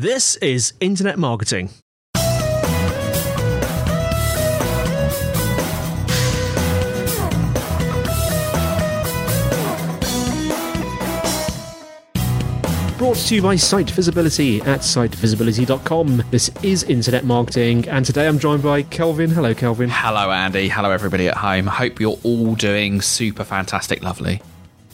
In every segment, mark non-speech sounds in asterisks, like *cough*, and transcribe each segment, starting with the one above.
This is Internet Marketing. Brought to you by Site Visibility at sitevisibility.com. This is Internet Marketing, and today I'm joined by Kelvin. Hello, Kelvin. Hello, Andy. Hello, everybody at home. Hope you're all doing super fantastic, lovely.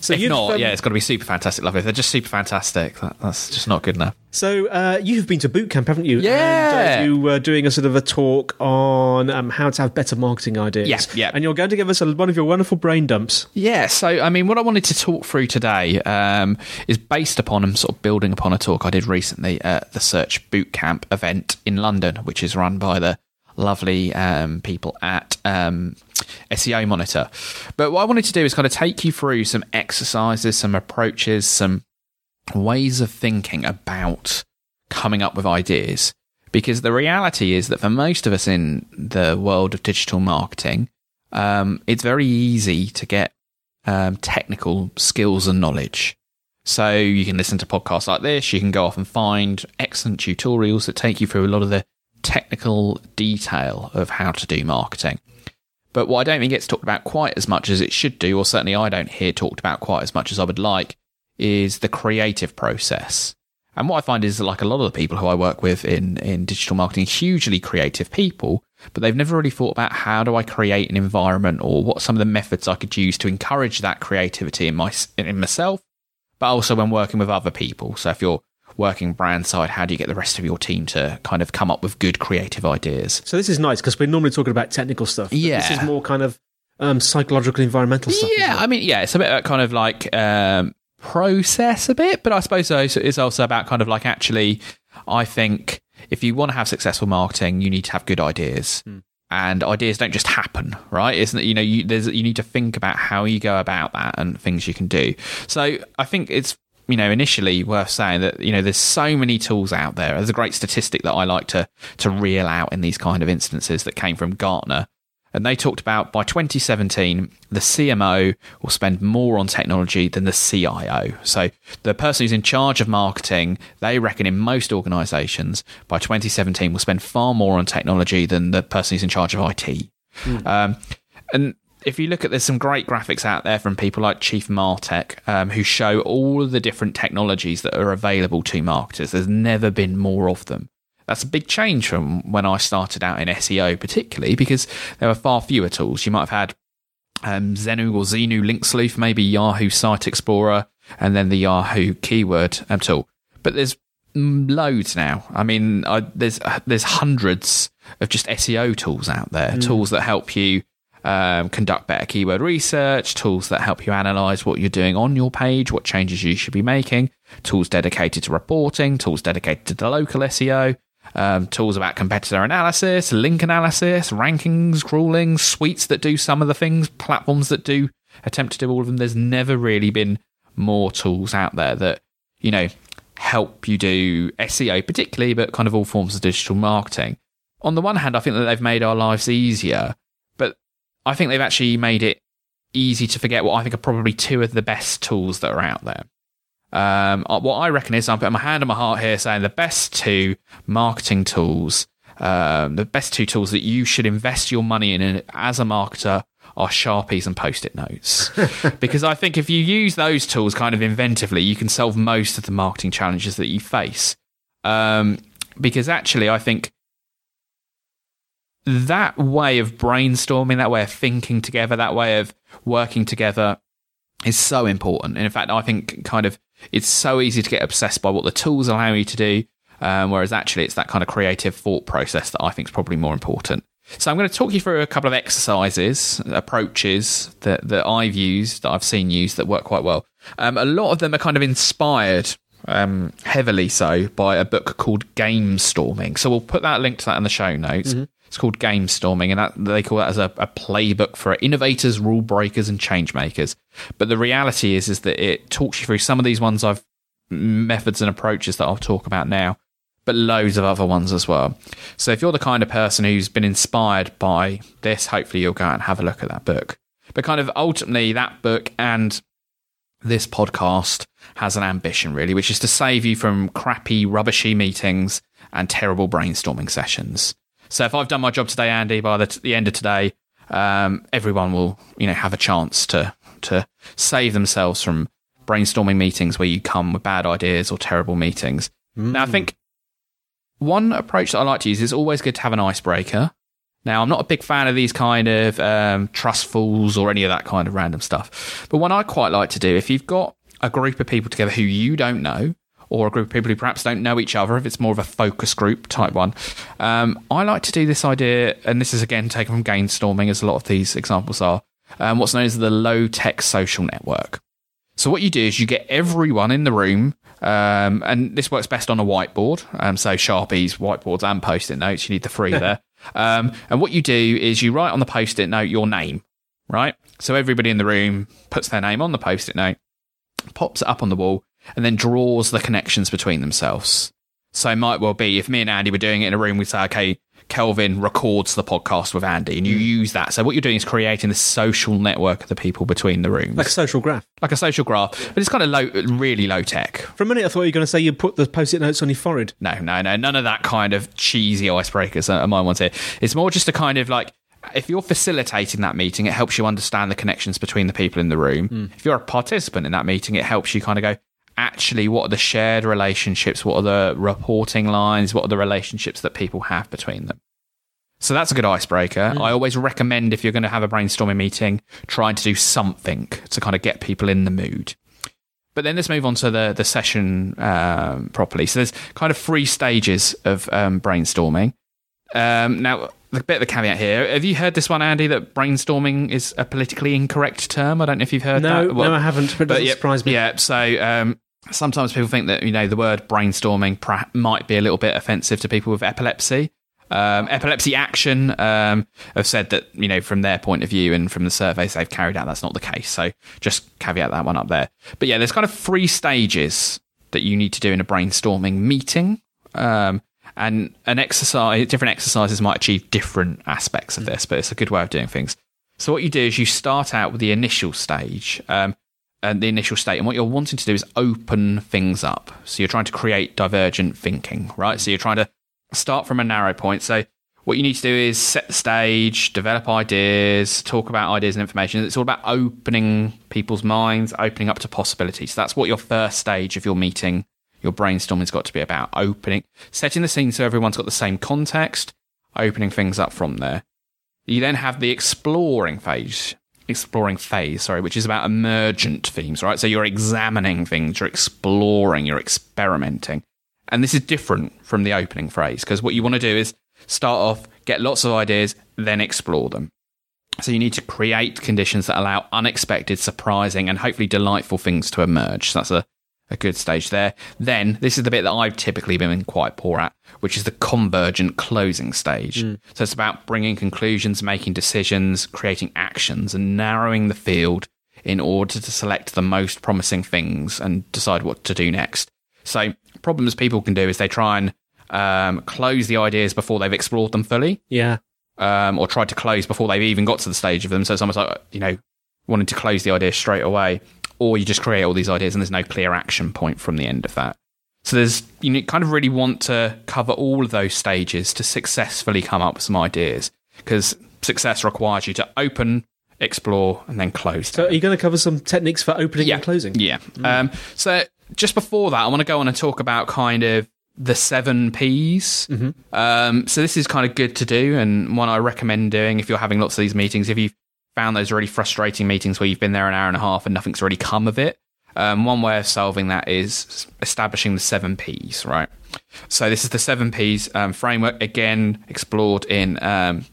So if not, um, yeah, it's got to be super fantastic, lovely. If they're just super fantastic, that, that's just not good enough. So uh, you have been to boot camp, haven't you? Yeah. And, uh, you were doing a sort of a talk on um, how to have better marketing ideas. Yeah, yeah. And you're going to give us a, one of your wonderful brain dumps. Yeah, so I mean, what I wanted to talk through today um, is based upon and sort of building upon a talk I did recently at the Search Bootcamp event in London, which is run by the lovely um, people at um, SEO Monitor. But what I wanted to do is kind of take you through some exercises, some approaches, some ways of thinking about coming up with ideas. Because the reality is that for most of us in the world of digital marketing, um, it's very easy to get um, technical skills and knowledge. So you can listen to podcasts like this. You can go off and find excellent tutorials that take you through a lot of the technical detail of how to do marketing. But what I don't think gets talked about quite as much as it should do, or certainly I don't hear talked about quite as much as I would like, is the creative process. And what I find is like a lot of the people who I work with in, in digital marketing, hugely creative people, but they've never really thought about how do I create an environment or what some of the methods I could use to encourage that creativity in my in myself, but also when working with other people. So if you're working brand side, how do you get the rest of your team to kind of come up with good creative ideas? So this is nice because we're normally talking about technical stuff. Yeah. This is more kind of um, psychological, environmental stuff. Yeah. I mean, yeah, it's a bit of kind of like um, process a bit, but I suppose it's also about kind of like actually, I think if you want to have successful marketing, you need to have good ideas. And ideas don't just happen, right? Isn't it? You know, you, there's you need to think about how you go about that and things you can do. So I think it's you know initially worth saying that you know there's so many tools out there. There's a great statistic that I like to to reel out in these kind of instances that came from Gartner, and they talked about by 2017 the CMO will spend more on technology than the CIO. So the person who's in charge of marketing, they reckon in most organisations by 2017 will spend far more on technology than the person who's in charge of IT. Um, and if you look at, there's some great graphics out there from people like Chief Martech um, who show all of the different technologies that are available to marketers. There's never been more of them. That's a big change from when I started out in SEO, particularly because there were far fewer tools. You might have had um, Xenu or Xenu Link Sleuth, maybe Yahoo Site Explorer, and then the Yahoo keyword um, tool. But there's mm, loads now. I mean, I, there's uh, there's hundreds of just SEO tools out there, tools that help you um, conduct better keyword research, tools that help you analyze what you're doing on your page, what changes you should be making, tools dedicated to reporting, tools dedicated to the local SEO, um, tools about competitor analysis, link analysis, rankings, crawling, suites that do some of the things, platforms that do attempt to do all of them. There's never really been more tools out there that, you know, help you do SEO particularly, but kind of all forms of digital marketing. On the one hand, I think that they've made our lives easier, I think they've actually made it easy to forget what I think are probably two of the best tools that are out there. Um, uh, what I reckon is I'm putting my hand on my heart here saying the best two marketing tools, um, the best two tools that you should invest your money in as a marketer are Sharpies and post it notes. *laughs* because I think if you use those tools kind of inventively, you can solve most of the marketing challenges that you face. Um, because actually, I think that way of brainstorming, that way of thinking together, that way of working together is so important. And in fact, I think kind of it's so easy to get obsessed by what the tools allow you to do, um, whereas actually it's that kind of creative thought process that I think is probably more important. So I'm going to talk you through a couple of exercises, approaches that, that I've used, that I've seen used that work quite well. Um, a lot of them are kind of inspired um, heavily so by a book called Gamestorming. So we'll put that link to that in the show notes. Mm-hmm. It's called Gamestorming, and that, they call that as a, a playbook for innovators, rule breakers, and change makers. But the reality is, is that it talks you through some of these ones I've methods and approaches that I'll talk about now, but loads of other ones as well. So if you're the kind of person who's been inspired by this, hopefully you'll go out and have a look at that book. But kind of ultimately, that book and this podcast has an ambition, really, which is to save you from crappy, rubbishy meetings and terrible brainstorming sessions. So if I've done my job today, Andy, by the, t- the end of today, um, everyone will, you know, have a chance to to save themselves from brainstorming meetings where you come with bad ideas or terrible meetings. Mm. Now, I think one approach that I like to use is always good to have an icebreaker. Now, I'm not a big fan of these kind of um, trust falls or any of that kind of random stuff. But one I quite like to do, if you've got a group of people together who you don't know, or a group of people who perhaps don't know each other, if it's more of a focus group type one, um, I like to do this idea, and this is again taken from Gamestorming, as a lot of these examples are, um, what's known as the low tech social network. So what you do is you get everyone in the room, um, and this works best on a whiteboard. Um, so sharpies, whiteboards, and post-it notes. You need the three there. *laughs* Um, and what you do is you write on the post-it note your name, right? So everybody in the room puts their name on the post-it note, pops it up on the wall, and then draws the connections between themselves. So it might well be if me and Andy were doing it in a room, we'd say, okay, Kelvin records the podcast with Andy, and you mm. use that. So what you're doing is creating the social network of the people between the rooms, like a social graph, like a social graph. But it's kind of low, really low tech. For a minute, I thought you were going to say you put the post-it notes on your forehead. No, no, no, none of that kind of cheesy icebreakers are my ones here. It's more just a kind of like if you're facilitating that meeting, it helps you understand the connections between the people in the room. Mm. If you're a participant in that meeting, it helps you kind of go, actually what are the shared relationships what are the reporting lines what are the relationships that people have between them so that's a good icebreaker. Mm. I always recommend if you're going to have a brainstorming meeting, trying to do something to kind of get people in the mood. But then let's move on to the the session um, properly. So there's kind of three stages of um, brainstorming. Um, now, the bit of the caveat here: Have you heard this one, Andy? That brainstorming is a politically incorrect term. I don't know if you've heard no, that. Well, no, I haven't. But, but it doesn't yeah, surprise me. Yeah. So um, sometimes people think that you know the word brainstorming might be a little bit offensive to people with epilepsy. Um, Epilepsy Action um, have said that, you know, from their point of view and from the surveys they've carried out, that's not the case. So just caveat that one up there. But yeah, there's kind of three stages that you need to do in a brainstorming meeting. Um, and an exercise, different exercises might achieve different aspects of this, but it's a good way of doing things. So what you do is you start out with the initial stage, um, and the initial state, and what you're wanting to do is open things up. So you're trying to create divergent thinking, right? So you're trying to start from a narrow point. So what you need to do is set the stage, develop ideas, talk about ideas and information. It's all about opening people's minds, opening up to possibilities. So that's what your first stage of your meeting, your brainstorming's got to be about. Opening, setting the scene so everyone's got the same context, opening things up from there. You then have the exploring phase, exploring phase, sorry, which is about emergent themes, right? So you're examining things, you're exploring, you're experimenting. And this is different from the opening phrase because what you want to do is start off, get lots of ideas, then explore them. So you need to create conditions that allow unexpected, surprising, and hopefully delightful things to emerge. So that's a, a good stage there. Then this is the bit that I've typically been quite poor at, which is the convergent closing stage. Mm. So it's about bringing conclusions, making decisions, creating actions, and narrowing the field in order to select the most promising things and decide what to do next. So problems people can do is they try and um, close the ideas before they've explored them fully. Yeah. Um, or tried to close before they've even got to the stage of them. So it's almost like, you know, wanting to close the idea straight away. Or you just create all these ideas and there's no clear action point from the end of that. So there's, you kind of really want to cover all of those stages to successfully come up with some ideas because success requires you to open explore, and then close. So, are you going to cover some techniques for opening and closing? Yeah. Um, so just before that, I want to go on and talk about kind of the seven P's. Um, so this is kind of good to do, and one I recommend doing if you're having lots of these meetings. If you've found those really frustrating meetings where you've been there an hour and a half and nothing's really come of it, um, one way of solving that is establishing the seven P's. Right. So this is the seven P's um, framework again explored in um,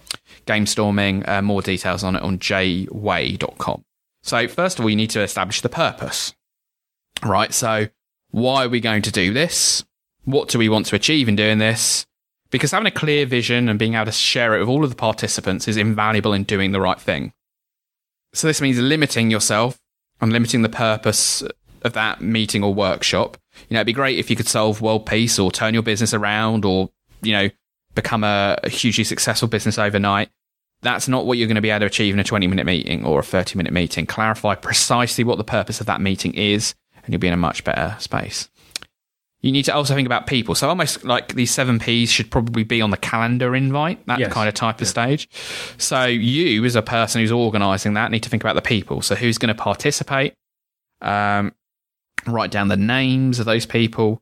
Gamestorming. Uh, more details on it on jway.com. So first of all, you need to establish the purpose right? So, why are we going to do this? What do we want to achieve in doing this? Because having a clear vision and being able to share it with all of the participants is invaluable in doing the right thing. So, this means limiting yourself and limiting the purpose of that meeting or workshop. You know, it'd be great if you could solve world peace or turn your business around or, you know, become a, a hugely successful business overnight. That's not what you're going to be able to achieve in a 20 minute meeting or a 30 minute meeting. Clarify precisely what the purpose of that meeting is and you'll be in a much better space. You need to also think about people. So almost like these seven P's should probably be on the calendar invite, that Yes. kind of type of stage. So you, as a person who's organising that, need to think about the people. So who's going to participate? Um, write down the names of those people,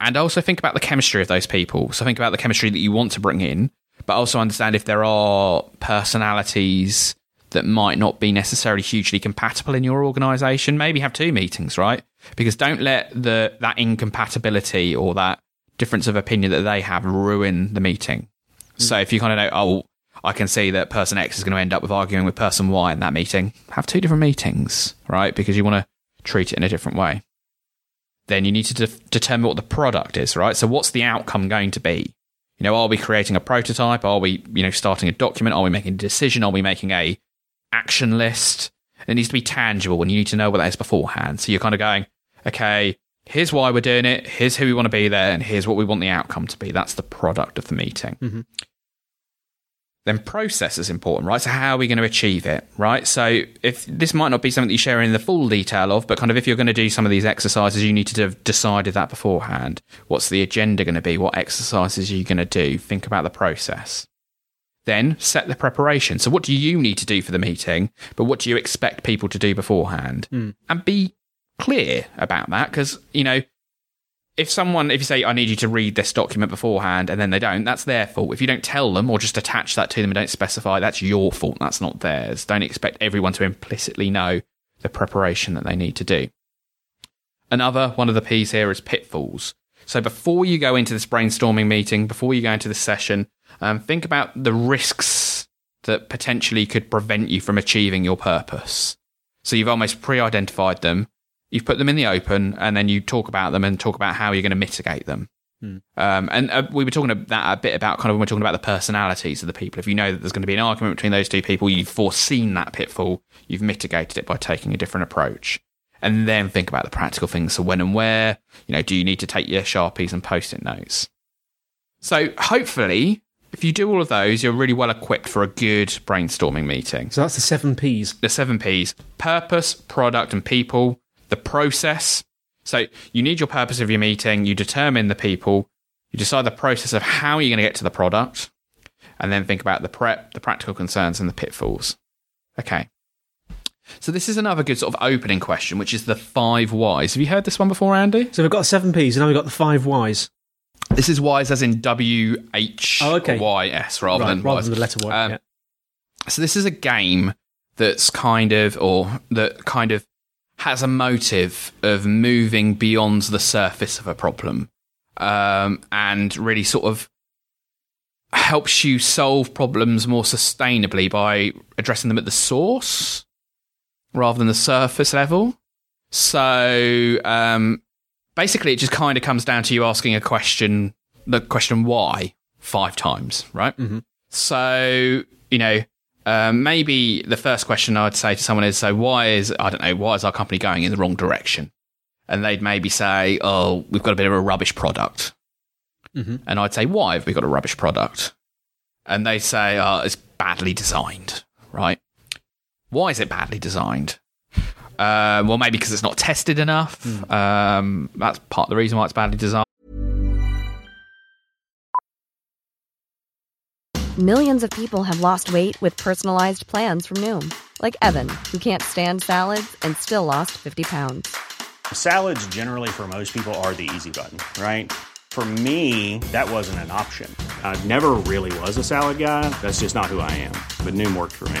and also think about the chemistry of those people. So think about the chemistry that you want to bring in, but also understand if there are personalities that might not be necessarily hugely compatible in your organization. Maybe have two meetings, right? Because don't let the that incompatibility or that difference of opinion that they have ruin the meeting. Mm. So if you kind of know, oh, I can see that person X is going to end up with arguing with person Y in that meeting, have two different meetings, right? Because you want to treat it in a different way. Then you need to de- determine what the product is, right? So what's the outcome going to be? You know, are we creating a prototype? Are we, you know, starting a document? Are we making a decision? Are we making a action list? It needs to be tangible and you need to know what that is beforehand. So you're kind of going, okay, here's why we're doing it, here's who we want to be there, and here's what we want the outcome to be. That's the product of the meeting. Mm-hmm. Then process is important, right? So how are we going to achieve it, right? So if this might not be something that you share in the full detail of, but kind of if you're going to do some of these exercises, you need to have decided that beforehand. What's the agenda going to be? What exercises are you going to do? Think about the process. Then set the preparation. So what do you need to do for the meeting, but what do you expect people to do beforehand? Hmm. And be clear about that because, you know, if someone, if you say, I need you to read this document beforehand and then they don't, that's their fault. If you don't tell them or just attach that to them and don't specify, that's your fault. That's not theirs. Don't expect everyone to implicitly know the preparation that they need to do. Another one of the P's here is pitfalls. So before you go into this brainstorming meeting, before you go into this session, um, think about the risks that potentially could prevent you from achieving your purpose. So you've almost pre-identified them, you've put them in the open, and then you talk about them and talk about how you're going to mitigate them. Um, and uh, we were talking about that a bit about kind of when we're talking about the personalities of the people. If you know that there's going to be an argument between those two people, you've foreseen that pitfall, you've mitigated it by taking a different approach. And then think about the practical things. So when and where, you know, do you need to take your Sharpies and post-it notes? So hopefully, if you do all of those, you're really well equipped for a good brainstorming meeting So that's the seven P's. the seven P's purpose, product, and people, the process. So you need your purpose of your meeting, you determine the people, you decide the process of how you're going to get to the product, and then think about the prep, the practical concerns, and the pitfalls. Okay. So this is another good sort of opening question, which is the five whys. Have you heard this one before, Andy? So we've got seven P's, and now we've got the five Y's. This is whys as in W H Oh, okay. Y S rather Right, than rather Ys. than the letter Y. Um, yeah. So this is a game that's kind of, or that kind of has a motive of moving beyond the surface of a problem, um, and really sort of helps you solve problems more sustainably by addressing them at the source rather than the surface level. So um, basically, it just kind of comes down to you asking a question, the question why, five times, right? So, you know, um, maybe the first question I'd say to someone is, so why is, I don't know, why is our company going in the wrong direction? And they'd maybe say, oh, we've got a bit of a rubbish product. And I'd say, why have we got a rubbish product? And they say, oh, it's badly designed, right? Why is it badly designed? Uh, well, maybe because it's not tested enough. Um, that's part of the reason why it's badly designed. Millions of people have lost weight with personalized plans from Noom, like Evan, who can't stand salads and still lost 50 pounds. Salads, generally, for most people, are the easy button, right? For me, that wasn't an option. I never really was a salad guy. That's just not who I am. But Noom worked for me.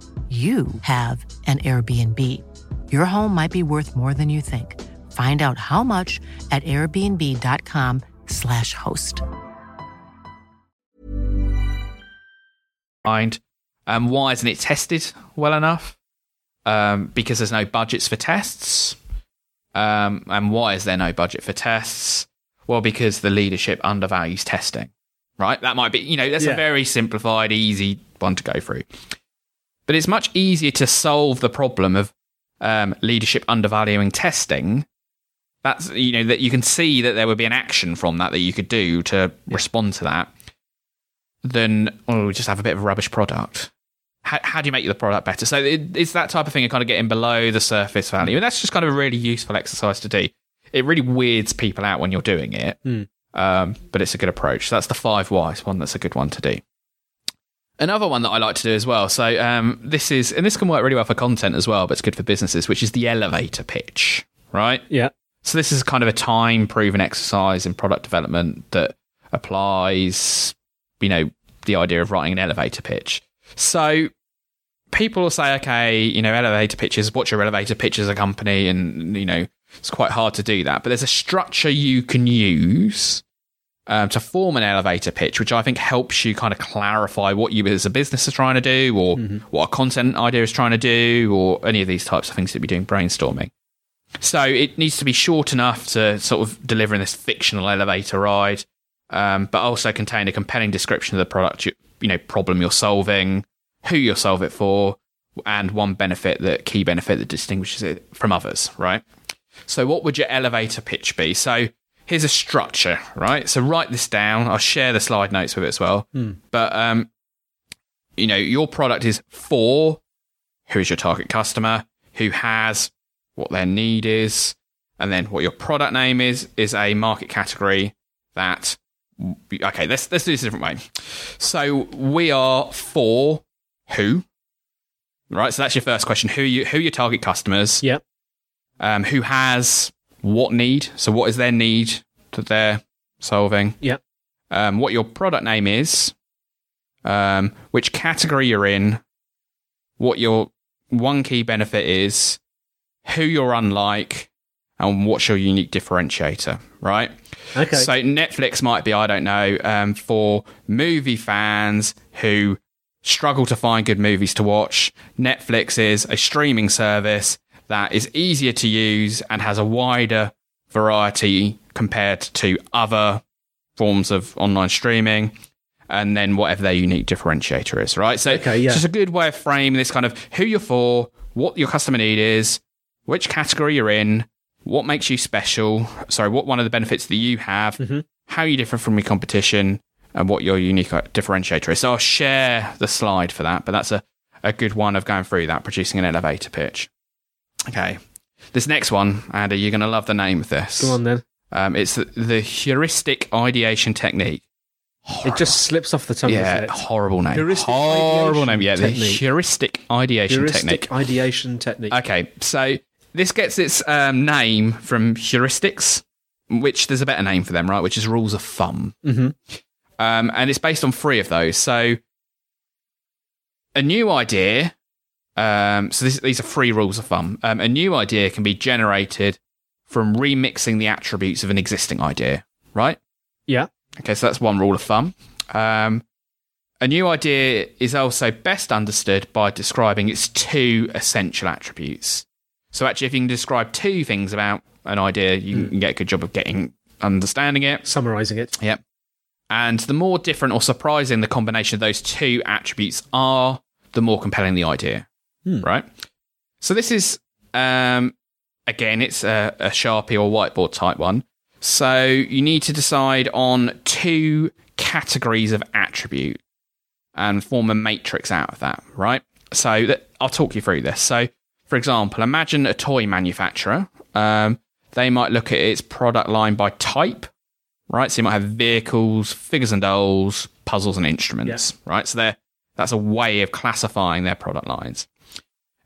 you have an Airbnb. Your home might be worth more than you think. Find out how much at airbnb.com/slash host. mind. Um, why isn't it tested well enough? Um, because there's no budgets for tests. Um, and why is there no budget for tests? Well, because the leadership undervalues testing. Right? That might be, you know, that's Yeah. a very simplified, easy one to go through. But it's much easier to solve the problem of um, leadership undervaluing testing. That's you know that you can see that there would be an action from that that you could do to respond to that. Then oh, we just have a bit of a rubbish product. How, how do you make the product better? So it, it's that type of thing of kind of getting below the surface value, and that's just kind of a really useful exercise to do. It really weirds people out when you're doing it, um, but it's a good approach. That's the five whys one. That's a good one to do. Another one that I like to do as well. So um, this is, and this can work really well for content as well, but it's good for businesses, which is the elevator pitch, right? Yeah. So this is kind of a time-proven exercise in product development that applies, you know, the idea of writing an elevator pitch. So people will say, okay, you know, elevator pitches. What's your elevator pitch as a company? And you know, it's quite hard to do that. But there's a structure you can use um, to form an elevator pitch, which I think helps you kind of clarify what you as a business are trying to do, or what a content idea is trying to do, or any of these types of things that we're doing brainstorming. So it needs to be short enough to sort of deliver in this fictional elevator ride, um, but also contain a compelling description of the product, you, you know, problem you're solving, who you'll solve it for, and one benefit, that key benefit that distinguishes it from others, right? So what would your elevator pitch be? So here's a structure, right? So write this down. I'll share the slide notes with it as well. But um, you know, your product is for who is your target customer, who has what their need is, and then what your product name is is a market category that okay, let's let's do this a different way. So we are for who? Right, so that's your first question. Who you who are your target customers? Yeah. Um, who has what need? So what is their need that they're solving? Yeah. Um, what your product name is, um, which category you're in, what your one key benefit is, who you're unlike, and what's your unique differentiator, right? Okay. So Netflix might be, I don't know, um, for movie fans who struggle to find good movies to watch. Netflix is a streaming service that is easier to use and has a wider variety compared to other forms of online streaming. And then whatever their unique differentiator is, right? So Okay, yeah. it's just a good way of framing this kind of who you're for, what your customer need is, which category you're in, what makes you special, sorry, what one of the benefits that you have, Mm-hmm. how you differ from your competition, and what your unique uh, differentiator is. So I'll share the slide for that, but that's a, a good one of going through that, producing an elevator pitch. Okay. This next one, Andy, you're going to love the name of this. Go on then. Um, it's the, the heuristic ideation technique. It just slips off the tongue. yeah, horrible name. Heuristic horrible name. Yeah, the heuristic ideation technique. Heuristic technique. ideation technique. Okay, so this gets its um, name from heuristics, which there's a better name for them, right? Which is rules of thumb. Mm-hmm. Um, and it's based on three of those. So a new idea. Um, so this, these are three rules of thumb. Um, a new idea can be generated from remixing the attributes of an existing idea, right? Yeah. Okay, so that's one rule of thumb. Um, a new idea is also best understood by describing its two essential attributes. So actually, if you can describe two things about an idea, you can get a good job of getting understanding it. Summarizing it. Yep. And the more different or surprising the combination of those two attributes are, the more compelling the idea. Right? So this is, um, again, it's a, a Sharpie or whiteboard type one. So you need to decide on two categories of attribute and form a matrix out of that, right? So that, I'll talk you through this. So, for example, imagine a toy manufacturer. Um, they might look at its product line by type, right? So you might have vehicles, figures and dolls, puzzles and instruments, right? So they're, that's a way of classifying their product lines.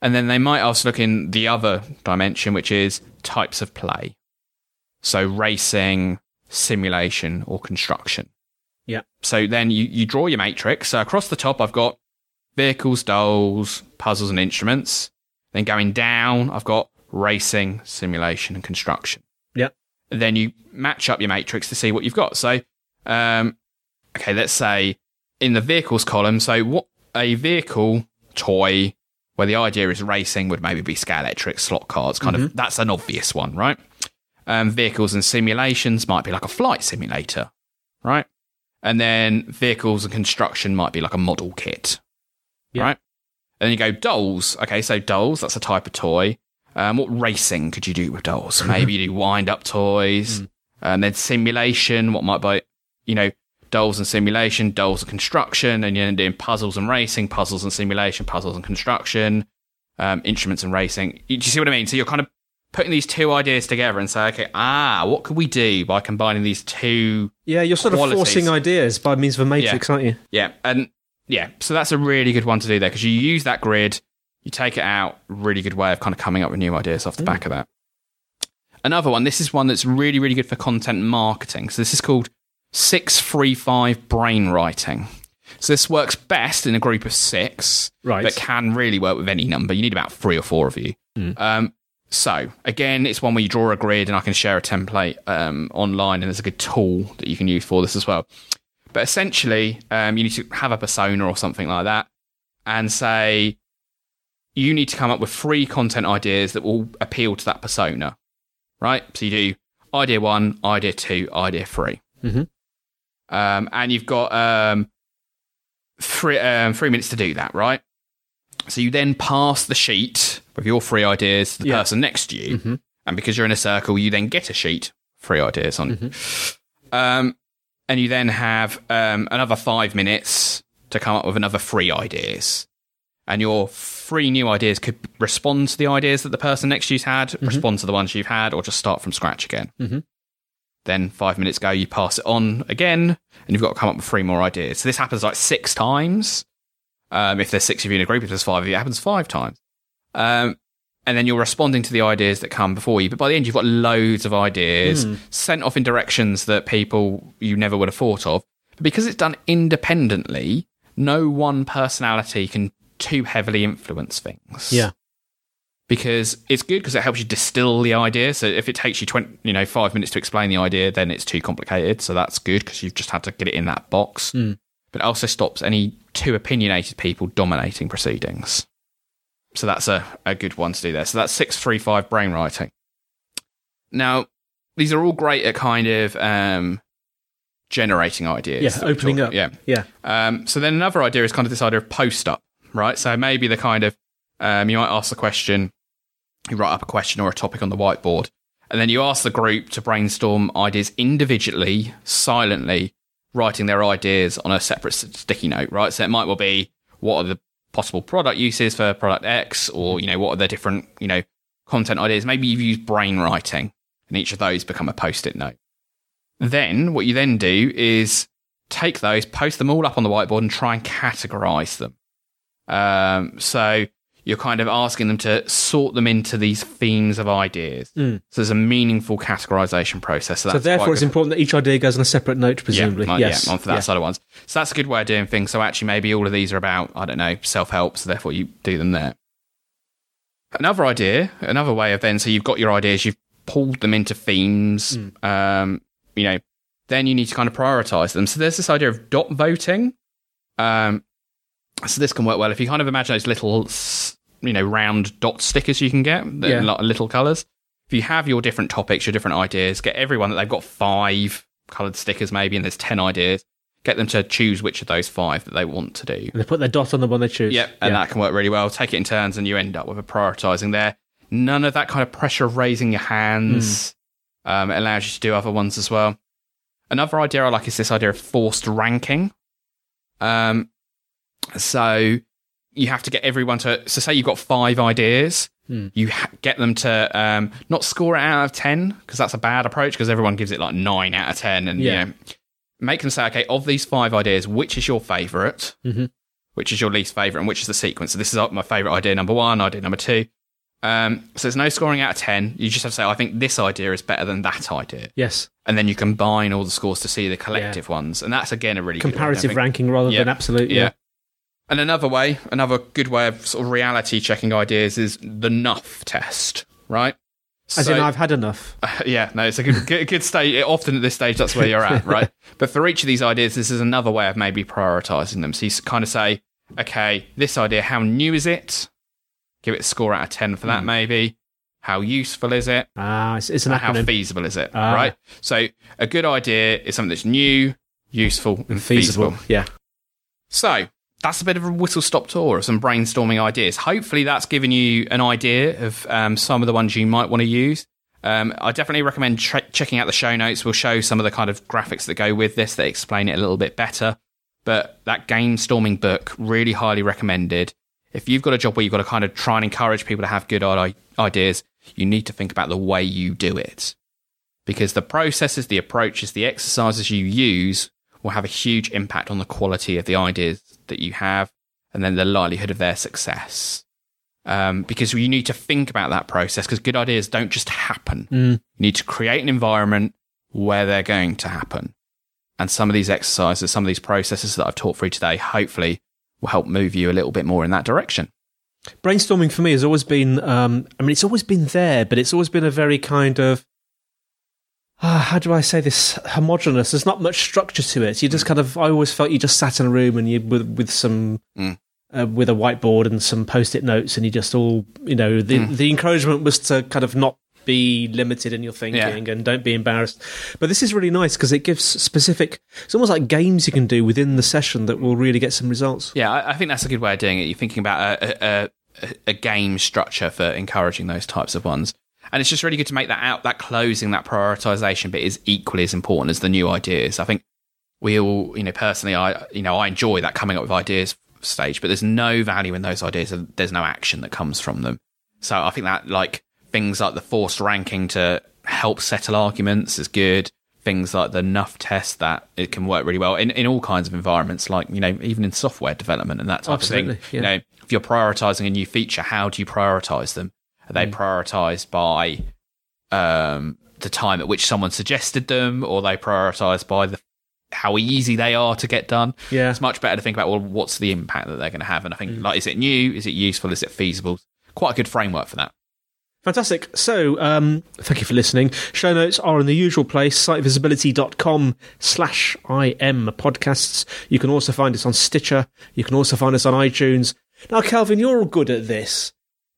And then they might also look in the other dimension, which is types of play. So racing, simulation, or construction. Yeah. So then you, you draw your matrix. So across the top, I've got vehicles, dolls, puzzles, and instruments. Then going down, I've got racing, simulation, and construction. Yeah. Then you match up your matrix to see what you've got. So, um, okay, let's say in the vehicles column, so what a vehicle toy where the idea is racing would maybe be Scalextric slot cards, kind of that's an obvious one, right? Um, vehicles and simulations might be like a flight simulator, right? And then vehicles and construction might be like a model kit, Yeah. right? And then you go dolls. Okay, so dolls, that's a type of toy. Um, what racing could you do with dolls? *laughs* Maybe you do wind up toys. And then simulation, what might be, you know, dolls and simulation, dolls and construction, and you're doing puzzles and racing, puzzles and simulation, puzzles and construction, um, instruments and racing. Do you see what I mean? So you're kind of putting these two ideas together and say, okay, ah, what could we do by combining these two? Yeah, you're sort of forcing ideas by means of a matrix, aren't you? Yeah, and yeah, so that's a really good one to do there because you use that grid, you take it out, really good way of kind of coming up with new ideas off the back of that. Another one, this is one that's really, really good for content marketing. So this is called 635 brain writing. So this works best in a group of six, Right. but can really work with any number. You need about three or four of you. Um, so again, it's one where you draw a grid, and I can share a template um, online, and there's a good tool that you can use for this as well. But essentially, um, you need to have a persona or something like that, and say you need to come up with three content ideas that will appeal to that persona, right? So you do idea one, idea two, idea 3 Mhm. Um, and you've got um, three um, three minutes to do that, right? So you then pass the sheet with your three ideas to the Yeah. person next to you, Mhm. and because you're in a circle, you then get a sheet, three ideas on it. Um, and you then have um, another five minutes to come up with another three ideas. And your three new ideas could respond to the ideas that the person next to you's had, respond to the ones you've had, or just start from scratch again. Then five minutes go, you pass it on again, and you've got to come up with three more ideas. So this happens like six times. Um, if there's six of you in a group, if there's five of you, it happens five times. Um, and then you're responding to the ideas that come before you. But by the end, you've got loads of ideas sent off in directions that people you never would have thought of. But because it's done independently, no one personality can too heavily influence things. Yeah. Because it's good because it helps you distill the idea. So if it takes you 20, you know, five minutes to explain the idea, then it's too complicated. So that's good because you've just had to get it in that box. But it also stops any too opinionated people dominating proceedings. So that's a, a good one to do there. So that's 635 brain writing. Now, these are all great at kind of um, generating ideas. Yeah, opening up. Yeah. Yeah. Um, so then another idea is kind of this idea of post up, right? So maybe the kind of um, you might ask the question, you write up a question or a topic on the whiteboard, and then you ask the group to brainstorm ideas individually, silently, writing their ideas on a separate sticky note, right? So it might well be what are the possible product uses for product X, or you know what are the different you know content ideas. Maybe you've used brain writing, and each of those become a post-it note. Then what you then do is take those, post them all up on the whiteboard, and try and categorize them. Um, so you're kind of asking them to sort them into these themes of ideas. So there's a meaningful categorization process. So, So therefore, it's important that each idea goes on a separate note, presumably. Yeah, on- yes. yeah, on for that Yeah. side of ones. So that's a good way of doing things. So actually, maybe all of these are about I don't know self help. So therefore, you do them there. Another idea, another way of then. So you've got your ideas, you've pulled them into themes. Hmm. Um, you know, then you need to kind of prioritize them. So there's this idea of dot voting. Um, so this can work well if you kind of imagine those little, you know, round dot stickers you can get, Yeah. lot- little colors. If you have your different topics, your different ideas, get everyone that they've got five colored stickers maybe, and there's ten ideas. Get them to choose which of those five that they want to do. And they put their dot on the one they choose. Yep, and that can work really well. Take it in turns, and you end up with a prioritizing there. None of that kind of pressure of raising your hands. Um, it allows you to do other ones as well. Another idea I like is this idea of forced ranking. Um, so you have to get everyone to. So say you've got five ideas, you ha- get them to um, not score it out of ten because that's a bad approach because everyone gives it like nine out of ten, and Yeah. you know, make them say, okay, of these five ideas, which is your favorite? which is your least favorite and which is the sequence. So this is my favorite idea number one, idea number two. Um, so there's no scoring out of 10. You just have to say, I think this idea is better than that idea. Yes. And then you combine all the scores to see the collective ones. And that's, again, a really Comparative ranking rather Yeah. than absolute. Yeah. Yeah. And another way, another good way of sort of reality checking ideas is the nuff test, right? As So- in, I've had enough. *laughs* yeah, no, it's a good, good, good stage. Often at this stage, that's where you're at, *laughs* right? But for each of these ideas, this is another way of maybe prioritizing them. So you kind of say, okay, this idea, how new is it? Give it a score out of 10 for that, maybe. How useful is it? Ah, it's, it's an how feasible is it? Ah. Right? So a good idea is something that's new, useful, and feasible. feasible. Yeah. So that's a bit of a whistle stop tour of some brainstorming ideas. Hopefully, that's given you an idea of um, some of the ones you might want to use. Um, I definitely recommend tre- checking out the show notes. We'll show some of the kind of graphics that go with this that explain it a little bit better. But that game storming book, really highly recommended. If you've got a job where you've got to kind of try and encourage people to have good i- ideas, you need to think about the way you do it. Because the processes, the approaches, the exercises you use will have a huge impact on the quality of the ideas that you have and then the likelihood of their success. Um, because you need to think about that process because good ideas don't just happen. You need to create an environment where they're going to happen. And some of these exercises, some of these processes that I've taught for you today, hopefully will help move you a little bit more in that direction. Brainstorming for me has always been, um, I mean, it's always been there, but it's always been a very kind of, uh, how do I say this, homogenous. There's not much structure to it. You just kind of, I always felt you just sat in a room and you, with, with some, Mm. uh, with a whiteboard and some post-it notes and you just all, you know, the, Mm. the encouragement was to kind of not be limited in your thinking Yeah. and don't be embarrassed. But this is really nice because it gives specific, it's almost like games you can do within the session that will really get some results. Yeah, I, I think that's a good way of doing it. You're thinking about a, a, a, a game structure for encouraging those types of ones. And it's just really good to make that out, that closing, that prioritization bit is equally as important as the new ideas. I think we all, you know, personally, I, you know, I enjoy that coming up with ideas stage, but there's no value in those ideas. There's no action that comes from them. So I think that like things like the forced ranking to help settle arguments is good. Things like the nuff test that it can work really well in, in all kinds of environments, like, you know, even in software development and that type Absolutely, of thing. yeah. You know, if you're prioritizing a new feature, how do you prioritize them? Are Mm. they prioritized by um, the time at which someone suggested them, or are they prioritized by the how easy they are to get done? Yeah. it's much better to think about well, what's the impact that they're going to have, and I think Mm. like, is it new? Is it useful? Is it feasible? Quite a good framework for that. Fantastic. So, um, thank you for listening. Show notes are in the usual place, sitevisibility.com slash IM podcasts. You can also find us on Stitcher. You can also find us on iTunes. Now, Kelvin, you're all good at this.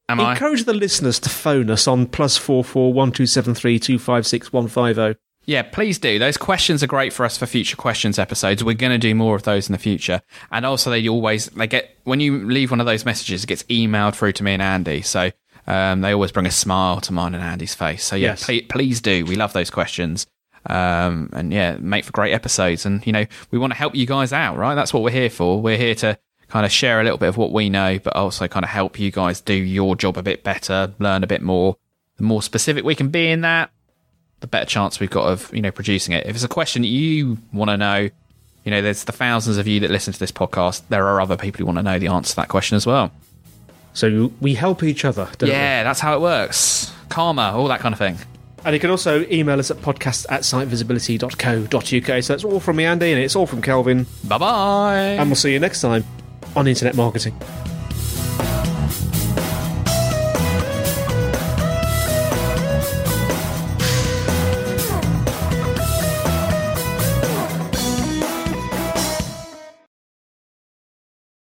Am I? Encourage the listeners to phone us on plus four four one two seven three two five six one five zero. Yeah, please do. Those questions are great for us for future questions episodes. We're going to do more of those in the future. And also, they always they get when you leave one of those messages, it gets emailed through to me and Andy. So um, they always bring a smile to mine and Andy's face. So yeah, Yes. please, please do. We love those questions. Um, and yeah, make for great episodes. And you know, we want to help you guys out, right? That's what we're here for. We're here to kind of share a little bit of what we know, but also kind of help you guys do your job a bit better, learn a bit more. The more specific we can be in that, the better chance we've got of you know producing it. If it's a question that you want to know, you know, there's the thousands of you that listen to this podcast. There are other people who want to know the answer to that question as well. So we help each other, don't Yeah, that's how it works. Karma, all that kind of thing. And you can also email us at podcast at sitevisibility.co.uk. So that's all from me, Andy, and it's all from Kelvin. Bye bye. And we'll see you next time on Internet Marketing.